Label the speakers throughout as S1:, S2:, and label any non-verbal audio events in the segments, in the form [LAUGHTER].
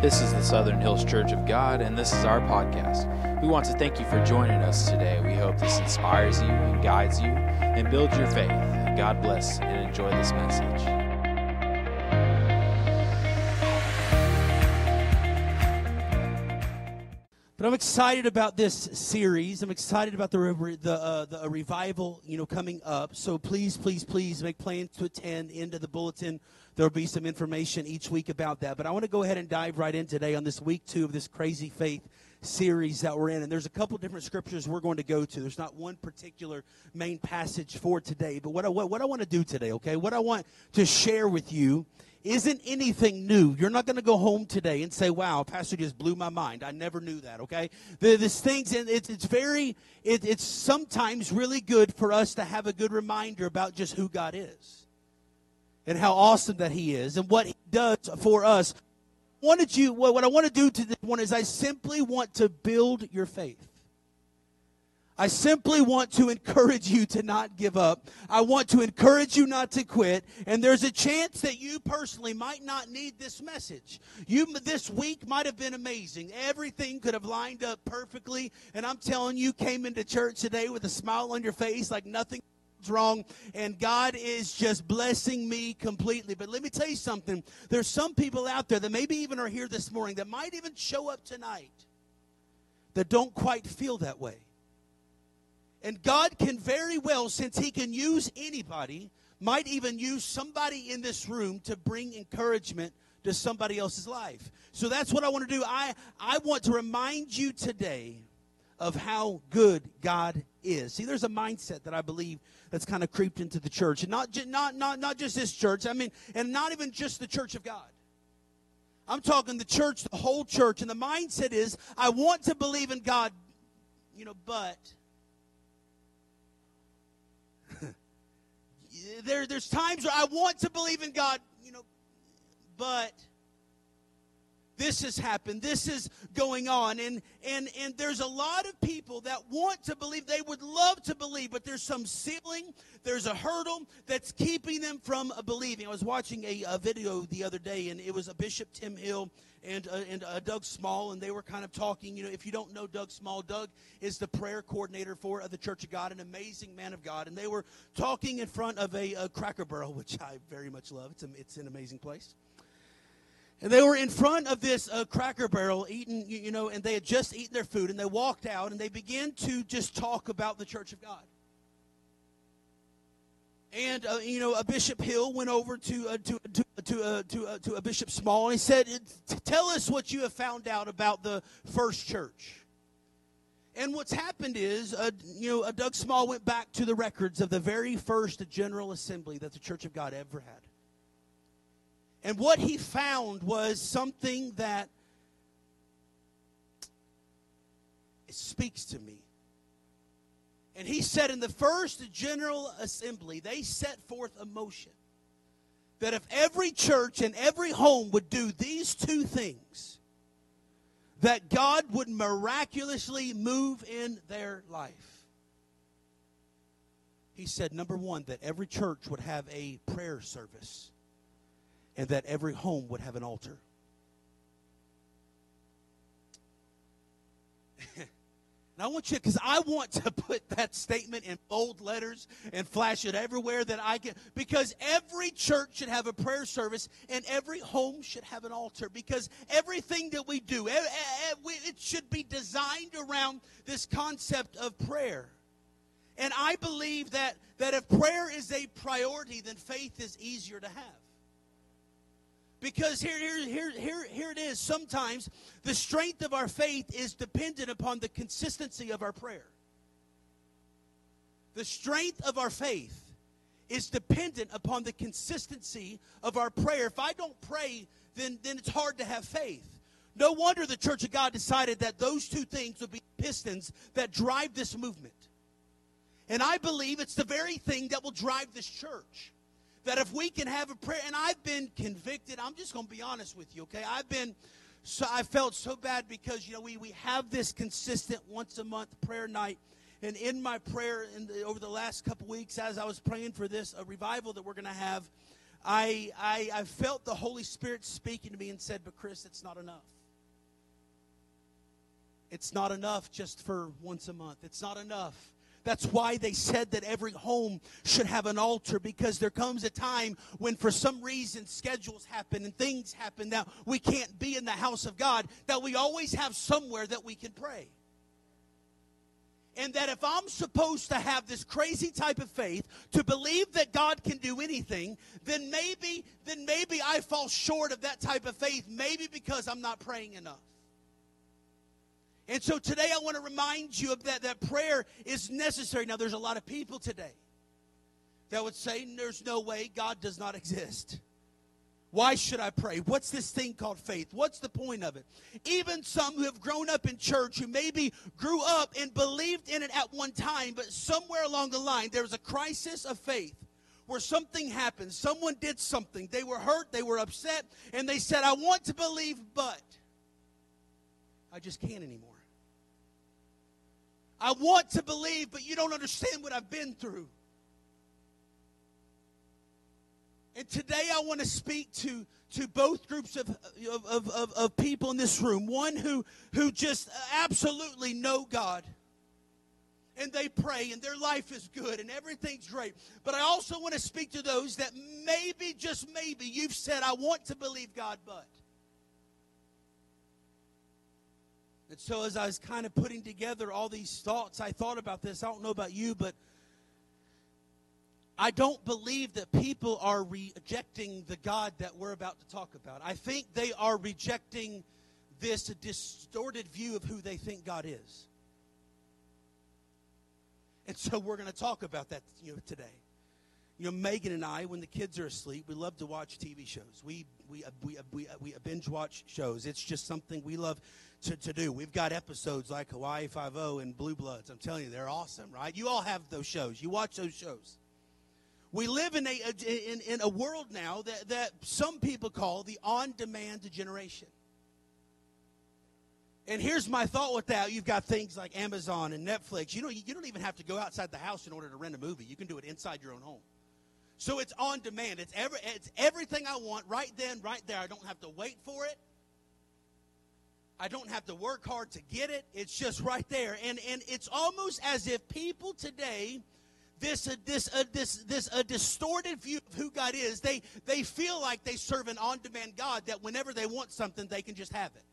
S1: This is the Southern Hills Church of God, and this is our podcast. We want to thank you for joining us today. We hope this inspires you and guides you and builds your faith. God bless and enjoy this message.
S2: But I'm excited about this series. I'm excited about the the, uh, the revival, you know, coming up. So please, please, please make plans to attend. Into the bulletin, there will be some information each week about that. But I want to go ahead and dive right in today on this week two of this crazy faith series that we're in. And there's a couple different scriptures we're going to go to. There's not one particular main passage for today. But what I, what, what I want to do today, okay, what I want to share with you isn't anything new. You're not going to go home today and say, "Wow, Pastor just blew my mind. I never knew that." Okay, this things and it's it's very it, it's sometimes really good for us to have a good reminder about just who God is and how awesome that He is and what He does for us. Wanted you what I want to do to this one is I simply want to build your faith. I simply want to encourage you to not give up. I want to encourage you not to quit. And there's a chance that you personally might not need this message. You this week might have been amazing. Everything could have lined up perfectly. And I'm telling you, came into church today with a smile on your face like nothing wrong and God is just blessing me completely. But let me tell you something. There's some people out there that maybe even are here this morning that might even show up tonight that don't quite feel that way. And God can very well, since He can use anybody, might even use somebody in this room to bring encouragement to somebody else's life. So that's what I want to do. I, I want to remind you today of how good God is. See, there's a mindset that I believe that's kind of creeped into the church. And not, not, not, not just this church, I mean, and not even just the church of God. I'm talking the church, the whole church. And the mindset is, I want to believe in God, you know, but [LAUGHS] there, there's times where I want to believe in God, you know, but this has happened this is going on and and and there's a lot of people that want to believe they would love to believe but there's some ceiling there's a hurdle that's keeping them from believing i was watching a, a video the other day and it was a bishop tim hill and uh, and uh, Doug Small, and they were kind of talking. You know, if you don't know Doug Small, Doug is the prayer coordinator for uh, the Church of God, an amazing man of God, and they were talking in front of a, a Cracker Barrel, [LAUGHS] which I very much love. It's a, it's an amazing place. And they were in front of this uh, Cracker Barrel eating, you, you know, and they had just eaten their food, and they walked out and they began to just talk about the Church of God. And uh, you know, a Bishop Hill went over to uh, to to to uh, to, uh, to a Bishop Small, and he said, "Tell us what you have found out about the first church." And what's happened is, uh, you know, uh, Doug Small went back to the records of the very first General Assembly that the Church of God ever had. And what he found was something that it speaks to me. And he said in the first General Assembly, they set forth a motion that if every church and every home would do these two things, that God would miraculously move in their life. He said, number one, that every church would have a prayer service and that every home would have an altar. [LAUGHS] And I want you, because I want to put that statement in bold letters and flash it everywhere that I can, because every church should have a prayer service and every home should have an altar. Because everything that we do, it should be designed around this concept of prayer. And I believe that, that if prayer is a priority, then faith is easier to have. Because here, here, here, here, here it is. Sometimes the strength of our faith is dependent upon the consistency of our prayer. The strength of our faith is dependent upon the consistency of our prayer. If I don't pray, then, then it's hard to have faith. No wonder the Church of God decided that those two things would be pistons that drive this movement. And I believe it's the very thing that will drive this church that if we can have a prayer, and I've been convicted, I'm just going to be honest with you, okay? I've been, so I felt so bad because, you know, we, we have this consistent once a month prayer night. And in my prayer in the, over the last couple weeks, as I was praying for this a revival that we're going to have, I, I, I felt the Holy Spirit speaking to me and said, But Chris, it's not enough. It's not enough just for once a month. It's not enough. That's why they said that every home should have an altar because there comes a time when, for some reason, schedules happen and things happen that we can't be in the house of God, that we always have somewhere that we can pray. And that if I'm supposed to have this crazy type of faith to believe that God can do anything, then maybe, then maybe I fall short of that type of faith, maybe because I'm not praying enough. And so today I want to remind you of that, that prayer is necessary. Now, there's a lot of people today that would say there's no way God does not exist. Why should I pray? What's this thing called faith? What's the point of it? Even some who have grown up in church, who maybe grew up and believed in it at one time, but somewhere along the line there was a crisis of faith where something happened. Someone did something. They were hurt, they were upset, and they said, I want to believe, but I just can't anymore. I want to believe, but you don't understand what I've been through. And today I want to speak to, to both groups of, of, of, of, people in this room. One who, who just absolutely know God and they pray and their life is good and everything's great. But I also want to speak to those that maybe, just maybe, you've said, I want to believe God, but. And so, as I was kind of putting together all these thoughts, I thought about this. I don't know about you, but I don't believe that people are rejecting the God that we're about to talk about. I think they are rejecting this distorted view of who they think God is. And so we're going to talk about that you know, today. You know, Megan and I, when the kids are asleep, we love to watch TV shows. We, we, uh, we, uh, we, uh, we binge watch shows. It's just something we love to, to do. We've got episodes like Hawaii Five-O and Blue Bloods. I'm telling you, they're awesome, right? You all have those shows. You watch those shows. We live in a, in, in a world now that, that some people call the on-demand generation. And here's my thought with that. You've got things like Amazon and Netflix. You know, you don't even have to go outside the house in order to rent a movie. You can do it inside your own home. So it's on demand. It's every it's everything I want right then, right there. I don't have to wait for it. I don't have to work hard to get it. It's just right there. And and it's almost as if people today this uh, this uh, this this a uh, distorted view of who God is. They they feel like they serve an on-demand God that whenever they want something they can just have it.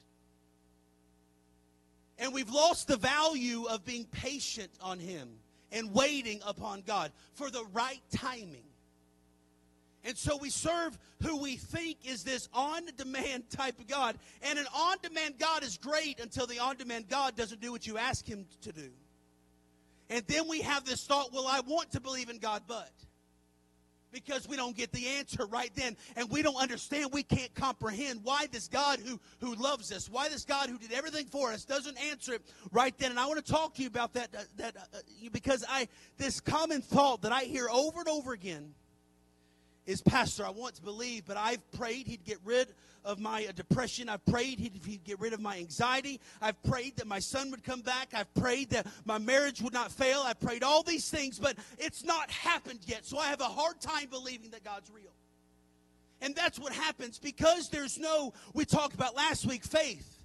S2: And we've lost the value of being patient on him and waiting upon God for the right timing. And so we serve who we think is this on demand type of God. And an on demand God is great until the on demand God doesn't do what you ask him to do. And then we have this thought, well, I want to believe in God, but. Because we don't get the answer right then. And we don't understand, we can't comprehend why this God who, who loves us, why this God who did everything for us doesn't answer it right then. And I want to talk to you about that, that uh, because I this common thought that I hear over and over again is, Pastor, I want to believe, but I've prayed he'd get rid of my uh, depression. I've prayed he'd, he'd, get rid of my anxiety. I've prayed that my son would come back. I've prayed that my marriage would not fail. I've prayed all these things, but it's not happened yet. So I have a hard time believing that God's real. And that's what happens because there's no, we talked about last week, faith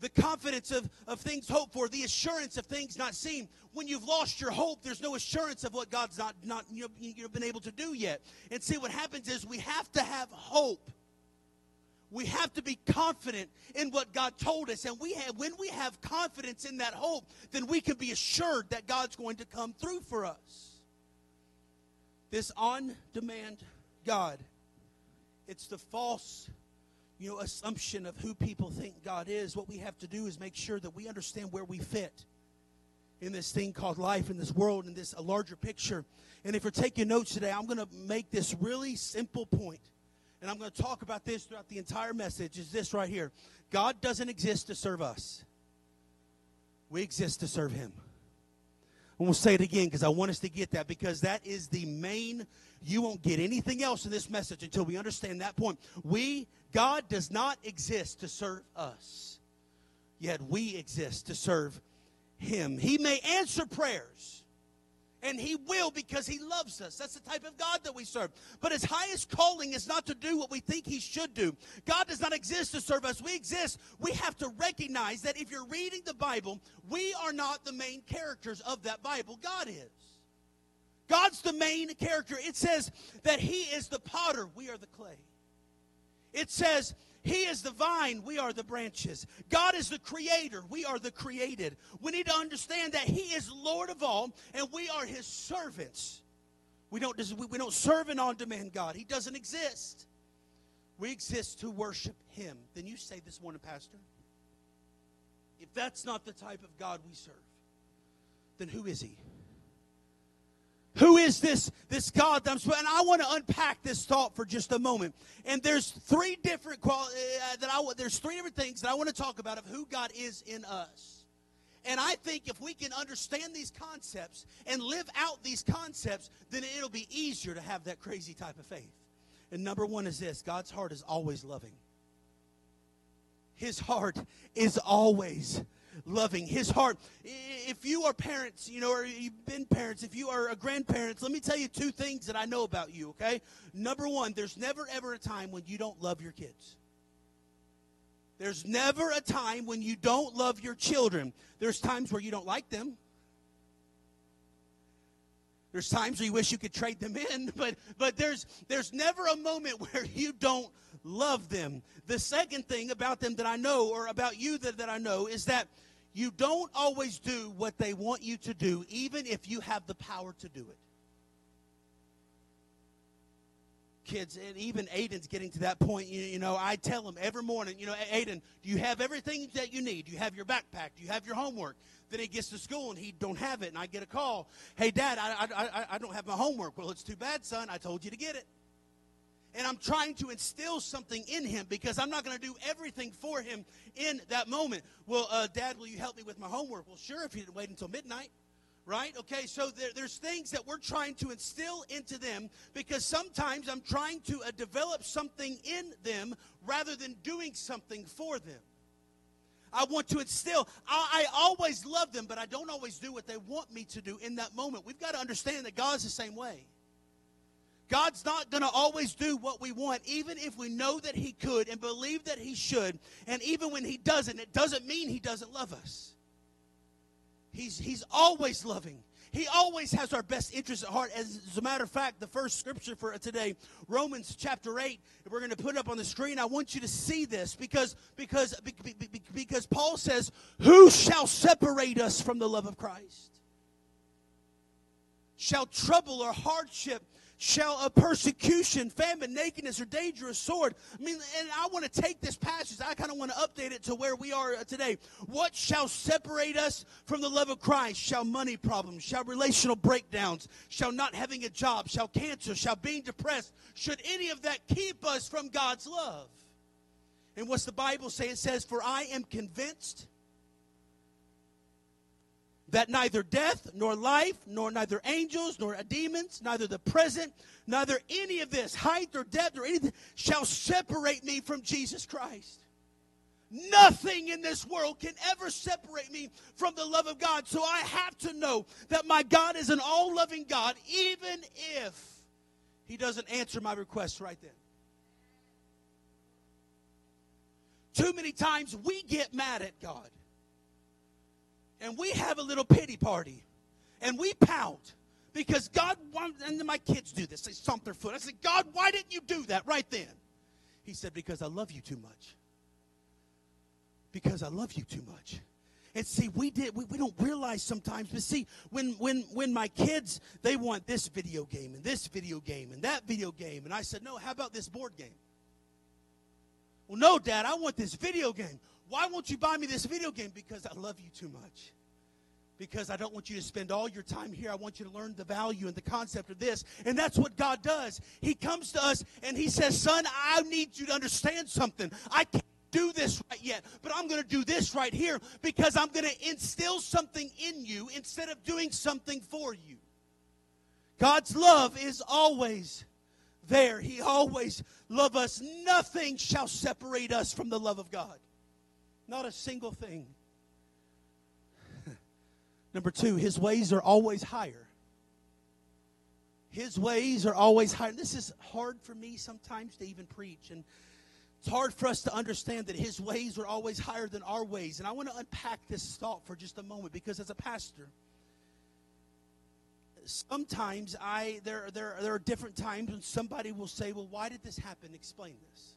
S2: the confidence of, of things hoped for, the assurance of things not seen. When you've lost your hope, there's no assurance of what God's not, not you know, you've been able to do yet. And see, what happens is we have to have hope. We have to be confident in what God told us. And we have, when we have confidence in that hope, then we can be assured that God's going to come through for us. This on demand God, it's the false you know, assumption of who people think God is. What we have to do is make sure that we understand where we fit in this thing called life, in this world, in this larger picture. And if you're taking notes today, I'm going to make this really simple point, and I'm going to talk about this throughout the entire message. Is this right here? God doesn't exist to serve us. We exist to serve Him. I'm going to say it again because I want us to get that because that is the main. You won't get anything else in this message until we understand that point. We, God does not exist to serve us, yet we exist to serve Him. He may answer prayers And he will because he loves us. That's the type of God that we serve. But his highest calling is not to do what we think he should do. God does not exist to serve us. We exist. We have to recognize that if you're reading the Bible, we are not the main characters of that Bible. God is. God's the main character. It says that he is the potter, we are the clay. It says he is the vine, we are the branches. God is the creator, we are the created. We need to understand that He is Lord of all, and we are His servants. We don't, we don't serve an on demand God, He doesn't exist. We exist to worship Him. Then you say this morning, Pastor, if that's not the type of God we serve, then who is He? Who is this, this God that I'm And I want to unpack this thought for just a moment. And there's three different quali- uh, that I there's three different things that I want to talk about of who God is in us. And I think if we can understand these concepts and live out these concepts, then it'll be easier to have that crazy type of faith. And number one is this God's heart is always loving. His heart is always loving. His heart. If you are parents, you know, or you've been parents, if you are a grandparents, let me tell you two things that I know about you, okay? Number one, there's never ever a time when you don't love your kids. There's never a time when you don't love your children. There's times where you don't like them. There's times where you wish you could trade them in, [LAUGHS] but but there's there's never a moment [LAUGHS] where you don't love them. The second thing about them that I know, or about you that, that I know, is that you don't always do what they want you to do, even if you have the power to do it. Kids, and even Aiden's getting to that point. You, you know, I tell him every morning, you know, Aiden, do you have everything that you need? Do you have your backpack? Do you have your homework? Then he gets to school and he don't have it, and I get a call. Hey, Dad, I, I, I don't have my homework. Well, it's too bad, son. I told you to get it and I'm trying to instill something in him because I'm not going to do everything for him in that moment. Well, uh, Dad, will you help me with my homework? Well, sure, if you didn't wait until midnight. Right? Okay, so there, there's things that we're trying to instill into them because sometimes I'm trying to uh, develop something in them rather than doing something for them. I want to instill. I, I, always love them, but I don't always do what they want me to do in that moment. We've got to understand that God's the same way. God's not going to always do what we want, even if we know that He could and believe that He should. And even when He doesn't, it doesn't mean He doesn't love us. He's, he's always loving. He always has our best interest at heart. As, as, a matter of fact, the first scripture for today, Romans chapter 8, we're going to put up on the screen. I want you to see this because, because, because Paul says, Who shall separate us from the love of Christ? Shall trouble or hardship shall a persecution, famine, nakedness, or dangerous sword. I mean, and I want to take this passage, I kind of want to update it to where we are today. What shall separate us from the love of Christ? Shall money problems, shall relational breakdowns, shall not having a job, shall cancer, shall being depressed, should any of that keep us from God's love? And what's the Bible say? It says, For I am convinced that neither death, nor life, nor neither angels, nor demons, neither the present, neither any of this, height or depth or anything, shall separate me from Jesus Christ. Nothing in this world can ever separate me from the love of God. So I have to know that my God is an all loving God, even if He doesn't answer my request right then. Too many times we get mad at God and we have a little pity party and we pout because God, wants and my kids do this, they stomp their foot. I said, God, why didn't you do that right then? He said, Because I love you too much. Because I love you too much. And see, we did we, we don't realize sometimes, but see, when when when my kids they want this video game and this video game and that video game, and I said, No, how about this board game? Well, no, Dad, I want this video game. Why won't you buy me this video game? Because I love you too much. Because I don't want you to spend all your time here. I want you to learn the value and the concept of this. And that's what God does. He comes to us and He says, Son, I need you to understand something. I can't do this right yet, but I'm going to do this right here because I'm going to instill something in you instead of doing something for you. God's love is always there. He always love us. Nothing shall separate us from the love of God. Not a single thing. [LAUGHS] Number two, his ways are always higher. His ways are always higher. This is hard for me sometimes to even preach. And it's hard for us to understand that His ways are always higher than our ways. And I want to unpack this thought for just a moment because as a pastor, sometimes I there there there are different times when somebody will say, "Well, why did this happen? Explain this.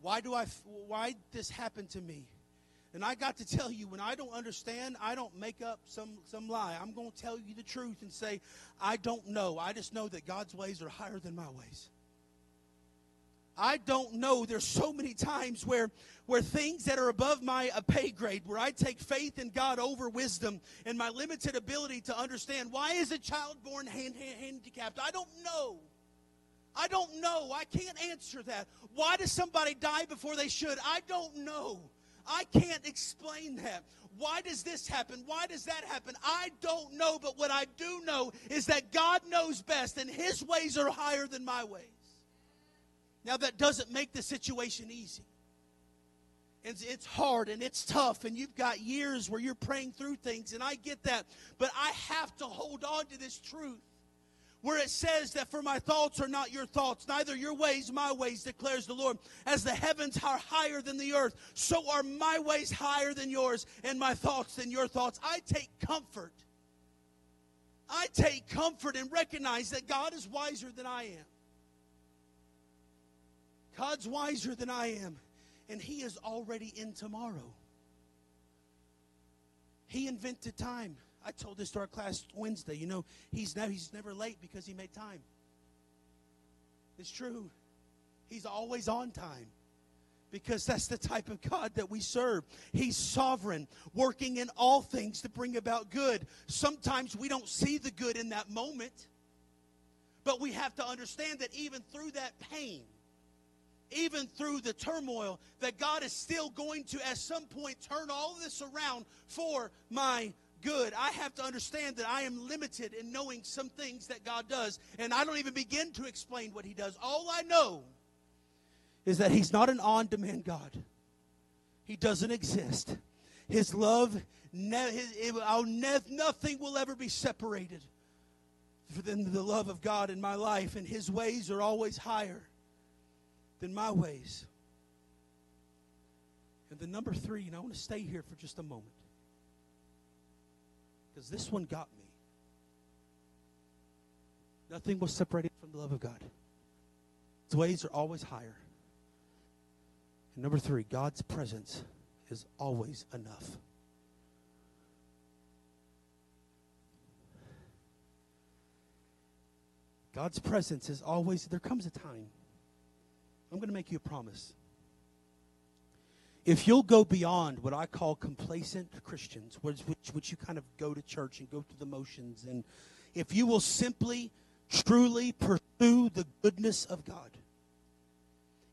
S2: Why do I why this happen to me?" And I got to tell you, when I don't understand, I don't make up some, some lie. I'm going to tell you the truth and say, I don't know. I just know that God's ways are higher than my ways. I don't know. There's so many times where, where things that are above my uh, pay grade, where I take faith in God over wisdom and my limited ability to understand why is a child born hand, hand, handicapped? I don't know. I don't know. I can't answer that. Why does somebody die before they should? I don't know. I can't explain that. Why does this happen? Why does that happen? I don't know, but what I do know is that God knows best, and His ways are higher than my ways. Now, that doesn't make the situation easy. And it's hard and it's tough, and you've got years where you're praying through things, and I get that. But I have to hold on to this truth where it says that for my thoughts are not your thoughts, neither your ways my ways, declares the Lord. As the heavens are higher than the earth, so are my ways higher than yours, and my thoughts than your thoughts. I take comfort. I take comfort and recognize that God is wiser than I am. God's wiser than I am, and He is already in tomorrow. He invented time. I told this to our class Wednesday. You know, he's now he's never late because he made time. It's true. He's always on time because that's the type of God that we serve. He's sovereign, working in all things to bring about good. Sometimes we don't see the good in that moment, but we have to understand that even through that pain, even through the turmoil, that God is still going to, at some point, turn all this around for my good, I have to understand that I am limited in knowing some things that God does. And I don't even begin to explain what He does. All I know is that He's not an on demand God, He doesn't exist. His love, ne- his, it, ne- nothing will ever be separated from the love of God in my life, and His ways are always higher than my ways. And the number three, and I want to stay here for just a moment because this one got me. Nothing will separate from the love of God. His ways are always higher. And number three, God's presence is always enough. God's presence is always, there comes a time. I'm going to make you a promise if you'll go beyond what I call complacent Christians, which, which, which, you kind of go to church and go through the motions, and if you will simply, truly pursue the goodness of God,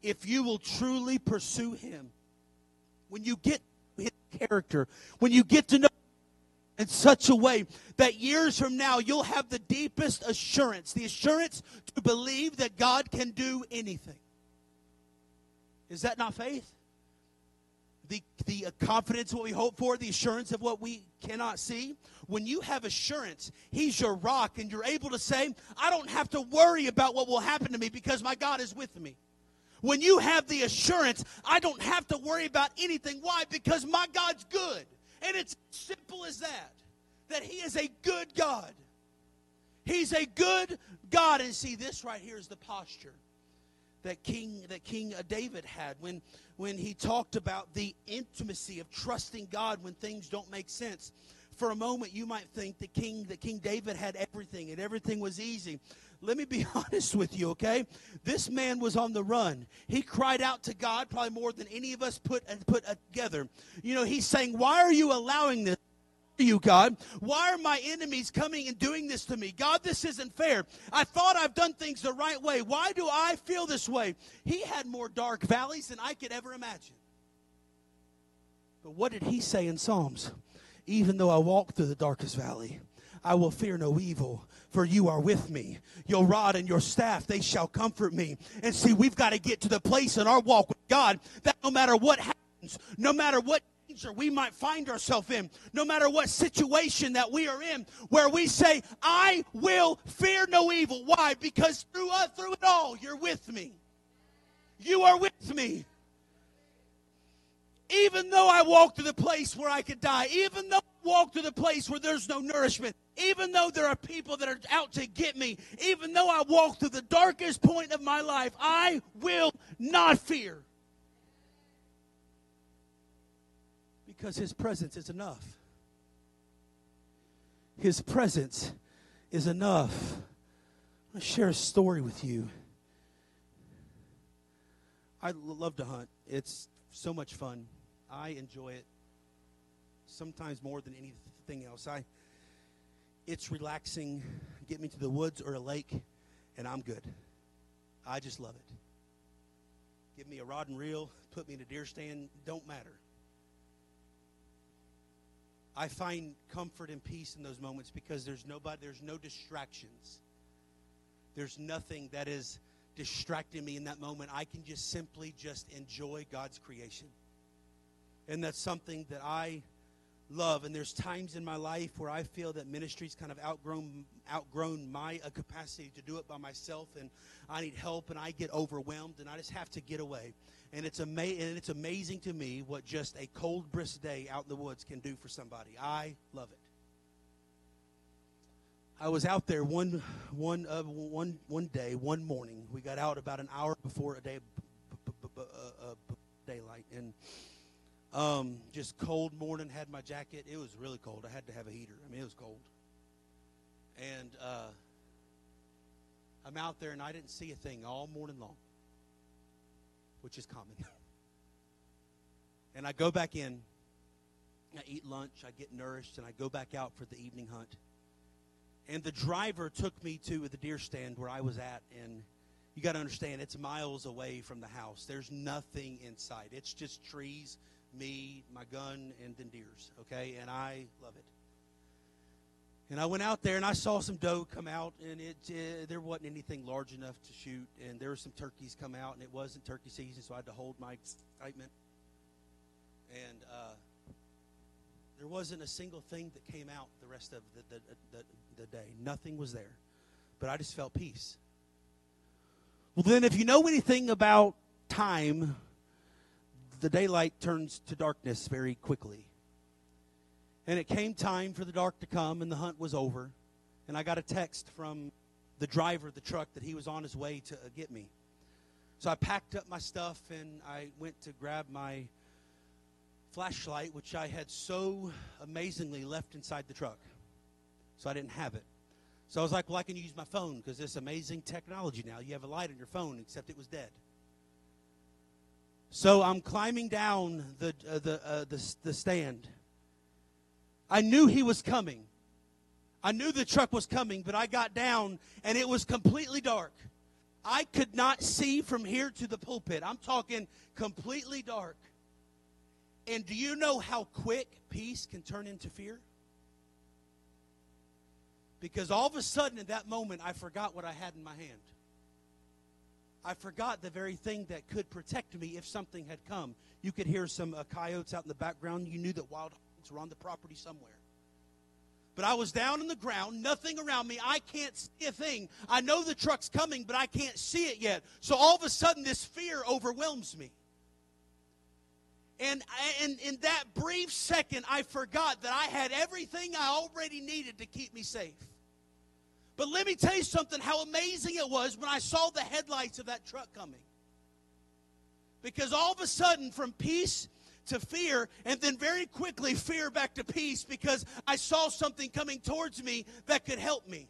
S2: if you will truly pursue Him, when you get His character, when you get to know in such a way that years from now you'll have the deepest assurance, the assurance to believe that God can do anything. Is that not faith? The, the confidence what we hope for, the assurance of what we cannot see. When you have assurance, He's your rock, and you're able to say, I don't have to worry about what will happen to me because my God is with me. When you have the assurance, I don't have to worry about anything. Why? Because my God's good. And it's simple as that that He is a good God. He's a good God. And see, this right here is the posture that King that King uh, David had when when he talked about the intimacy of trusting God when things don't make sense. For a moment, you might think that King that King David had everything and everything was easy. Let me be [LAUGHS] honest with you, okay? This man was on the run. He cried out to God probably more than any of us put and put uh, together. You know, he's saying, "Why are you allowing this?" You, God? Why are my enemies coming and doing this to me? God, this isn't fair. I thought I've done things the right way. Why do I feel this way? He had more dark valleys than I could ever imagine. But what did he say in Psalms? Even though I walk through the darkest valley, I will fear no evil, for you are with me. Your rod and your staff, they shall comfort me. And see, we've got to get to the place in our walk with God that no matter what happens, no matter what danger we might find ourselves in, no matter what situation that we are in, where we say, I will fear no evil. Why? Because through, uh, through it all, you're with me. You are with me. Even though I walk to the place where I could die, even though I walk to the place where there's no nourishment, even though there are people that are out to get me, even though I walk through the darkest point of my life, I will not fear. Because his presence is enough. His presence is enough. To share a story with you. I love to hunt. It's so much fun. I enjoy it sometimes more than anything else. I it's relaxing. Get me to the woods or a lake and I'm good. I just love it. Give me a rod and reel, put me in a deer stand, don't matter. I find comfort and peace in those moments because there's nobody, there's no distractions. There's nothing that is distracting me in that moment. I can just simply just enjoy God's creation. And that's something that I love. And there's times in my life where I feel that ministry's kind of outgrown outgrown my uh, capacity to do it by myself, and I need help, and I get overwhelmed, and I just have to get away. And it's ama- and it's amazing to me what just a cold, brisk day out in the woods can do for somebody. I love it. I was out there one one uh, one one day, one morning. We got out about an hour before a day b- b- b- uh, uh, daylight, and um, just cold morning. Had my jacket. It was really cold. I had to have a heater. I mean, it was cold. And uh, I'm out there, and I didn't see a thing all morning long, which is common. [LAUGHS] and I go back in. I eat lunch. I get nourished, and I go back out for the evening hunt. And the driver took me to the deer stand where I was at, and you got to understand, it's miles away from the house. There's nothing inside. It's just trees me, my gun, and then deers. Okay, and I love it. And I went out there and I saw some doe come out, and it uh, there wasn't anything large enough to shoot, and there were some turkeys come out, and it wasn't turkey season, so I had to hold my excitement. And uh, there wasn't a single thing that came out the rest of the, the, the, the day. Nothing was there, but I just felt peace. Well, then, if you know anything about time, the daylight turns to darkness very quickly. And it came time for the dark to come, and the hunt was over. And I got a text from the driver of the truck that he was on his way to uh, get me. So I packed up my stuff and I went to grab my flashlight, which I had so amazingly left inside the truck. So I didn't have it. So I was like, well, I can use my phone because this amazing technology now. You have a light on your phone, except it was dead. So I'm climbing down the, uh, the, uh, the, the stand. I knew he was coming. I knew the truck was coming, but I got down and it was completely dark. I could not see from here to the pulpit. I'm talking completely dark. And do you know how quick peace can turn into fear? Because all of a sudden, in that moment, I forgot what I had in my hand. I forgot the very thing that could protect me if something had come. You could hear some uh, coyotes out in the background. You knew that wild hogs were on the property somewhere. But I was down in the ground, nothing around me. I can't see a thing. I know the truck's coming, but I can't see it yet. So all of a sudden, this fear overwhelms me. And, and in that brief second, I forgot that I had everything I already needed to keep me safe. But let me tell you something how amazing it was when I saw the headlights of that truck coming. Because all of a sudden, from peace to fear, and then very quickly, fear back to peace because I saw something coming towards me that could help me.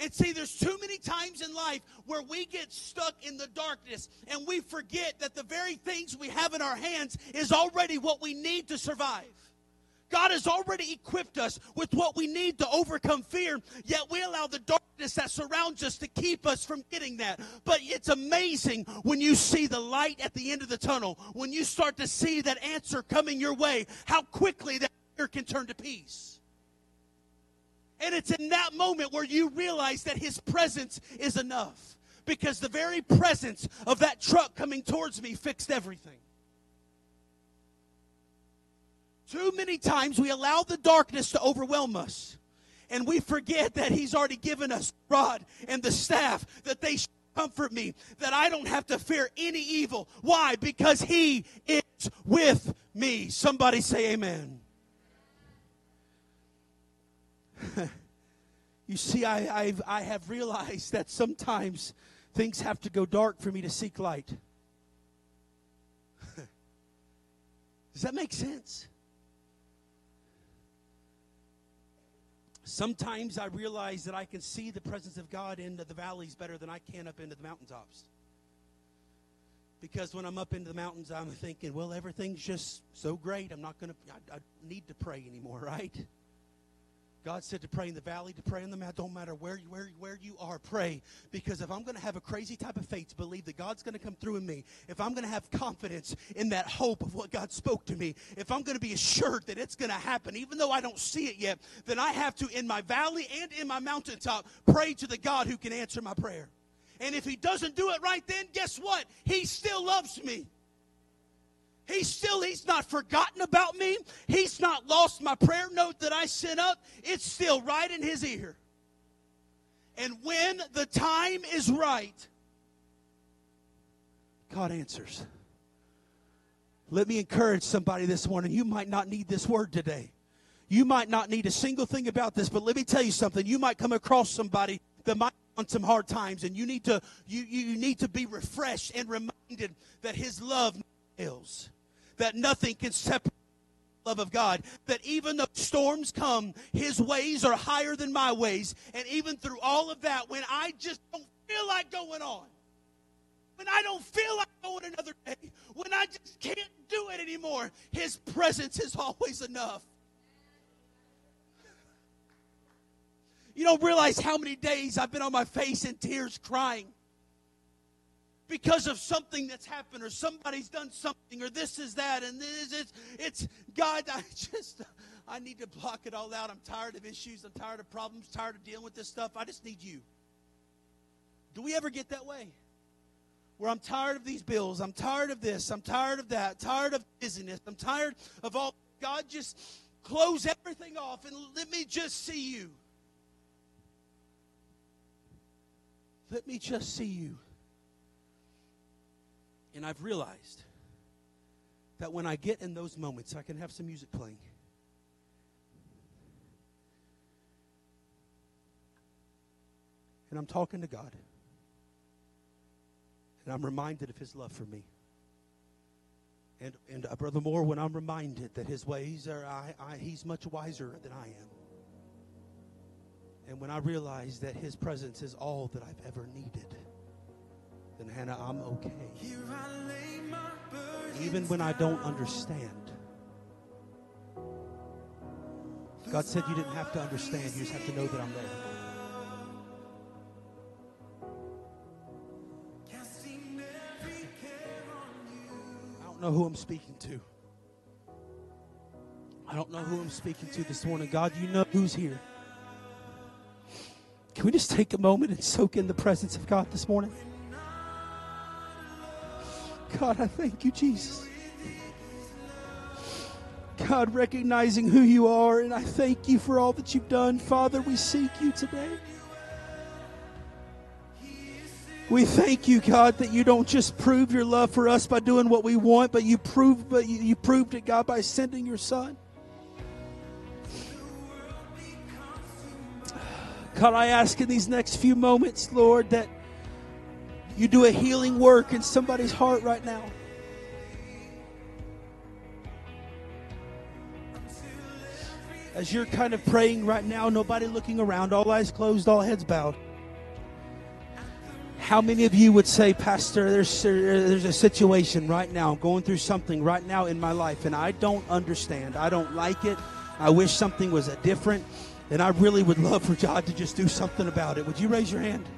S2: And see, there's too many times in life where we get stuck in the darkness and we forget that the very things we have in our hands is already what we need to survive. God has already equipped us with what we need to overcome fear, yet we allow the darkness that surrounds us to keep us from getting that. But it's amazing when you see the light at the end of the tunnel, when you start to see that answer coming your way, how quickly that fear can turn to peace. And it's in that moment where you realize that His presence is enough. Because the very presence of that truck coming towards me fixed everything. Too many times we allow the darkness to overwhelm us. And we forget that He's already given us rod and the staff that they comfort me, that I don't have to fear any evil. Why? Because He is with me. Somebody say amen. [LAUGHS] you see, I, I've, I have realized that sometimes things have to go dark for me to seek light. [LAUGHS] Does that make sense? Sometimes I realize that I can see the presence of God into the valleys better than I can up into the mountaintops. Because when I'm up into the mountains, I'm thinking, well, everything's just so great. I'm not going to, I need to pray anymore, [LAUGHS] right? God said to pray in the valley, to pray in the mountain. Don't matter where you, where, where you are, pray. Because if I'm going to have a crazy type of faith to believe that God's going to come through in me, if I'm going to have confidence in that hope of what God spoke to me, if I'm going to be assured that it's going to happen, even though I don't see it yet, then I have to, in my valley and in my mountaintop, pray to the God who can answer my prayer. And if He doesn't do it right then, guess what? He still loves me. He's still, he's not forgotten about me. He's not lost my prayer note that I sent up. It's still right in his ear. And when the time is right, God answers. Let me encourage somebody this morning. You might not need this word today. You might not need a single thing about this, but let me tell you something. You might come across somebody that might on some hard times, and you need to you, you need to be refreshed and reminded that his love fails that nothing can separate love of God. That even though storms come, His ways are higher than my ways. And even through all of that, when I just don't feel like going on, when I don't feel like going another day, when I just can't do it anymore, His presence is always enough. You don't realize how many days I've been on my face in tears crying because of something that's happened or somebody's done something or this is that and this it's, it's God [LAUGHS] I just I need to block it all out. I'm tired of issues, I'm tired of problems, tired of dealing with this stuff. I just need you. Do we ever get that way? Where I'm tired of these bills, I'm tired of this, I'm tired of that, tired of busyness, I'm tired of all God just close everything off and let me just see you. Let me just see you. And I've realized that when I get in those moments, I can have some music playing. And I'm talking to God. And I'm reminded of his love for me. And, and uh, Brother Moore, when I'm reminded that his ways are, I, I, he's much wiser than I am. And when I realize that his presence is all that I've ever needed then Hannah, I'm okay. Even when I don't understand. God said you didn't have to understand, you just have to know that I'm there. I don't know who I'm speaking to. I don't know who I'm speaking to this morning. God, you know who's here. Can we just take a moment and soak in the presence of God this morning? God, I thank you, Jesus. God, recognizing who you are, and I thank you for all that you've done. Father, we seek you today. We thank you, God, that you don't just prove your love for us by doing what we want, but you prove, but you, you proved it, God, by sending your Son. God, I ask in these next few moments, Lord, that you do a healing work in somebody's heart right now. As you're kind of praying right now, nobody looking around, all eyes closed, all heads bowed. How many of you would say, Pastor, there's, there's a situation right now, I'm going through something right now in my life, and I don't understand. I don't like it. I wish something was different, and I really would love for God to just do something about it. Would you raise your hand?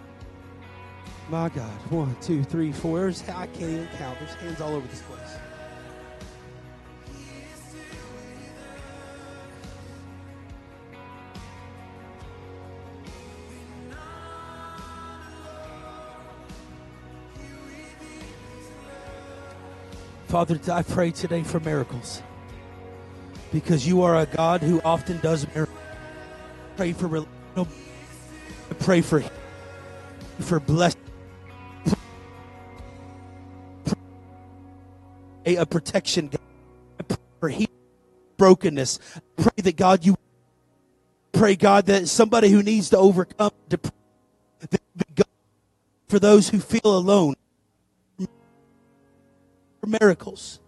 S2: My God. One, two, three, four. I can't even count. There's hands all over this place. Father, I pray today for miracles. because you are a God who often does miracles. Pray for rel- pray for for blessing a, a protection God. I pray for healing, brokenness. I pray that God you pray God that somebody who needs to overcome depression for those who feel alone for. Miracles.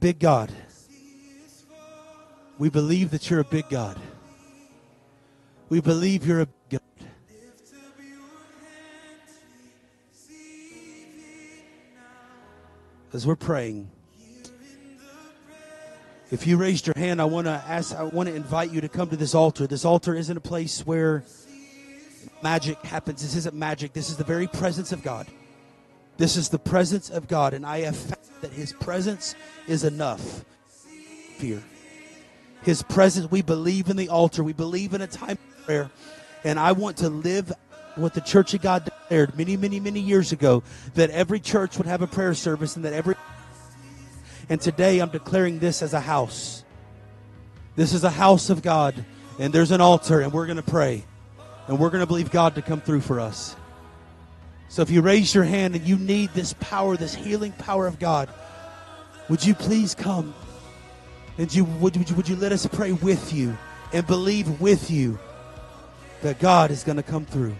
S2: Big God. We believe that you're a big God. We believe you're a As we're praying, if you raised your hand, I want to ask, I want to invite you to come to this altar. This altar isn't a place where magic happens. This isn't magic. This is the very presence of God. This is the presence of God, and I have found that His presence is enough. Fear. His presence, we believe in the altar. We believe in a time of prayer. And I want to live what the Church of God declared many, many, many years ago that every church would have a prayer service and that every. And today I'm declaring this as a house. This is a house of God, and there's an altar, and we're going to pray. And we're going to believe God to come through for us. So if you raise your hand and you need this power, this healing power of God, would you please come? And you would, would, you, would you let us pray with you and believe with you that God is going to come through?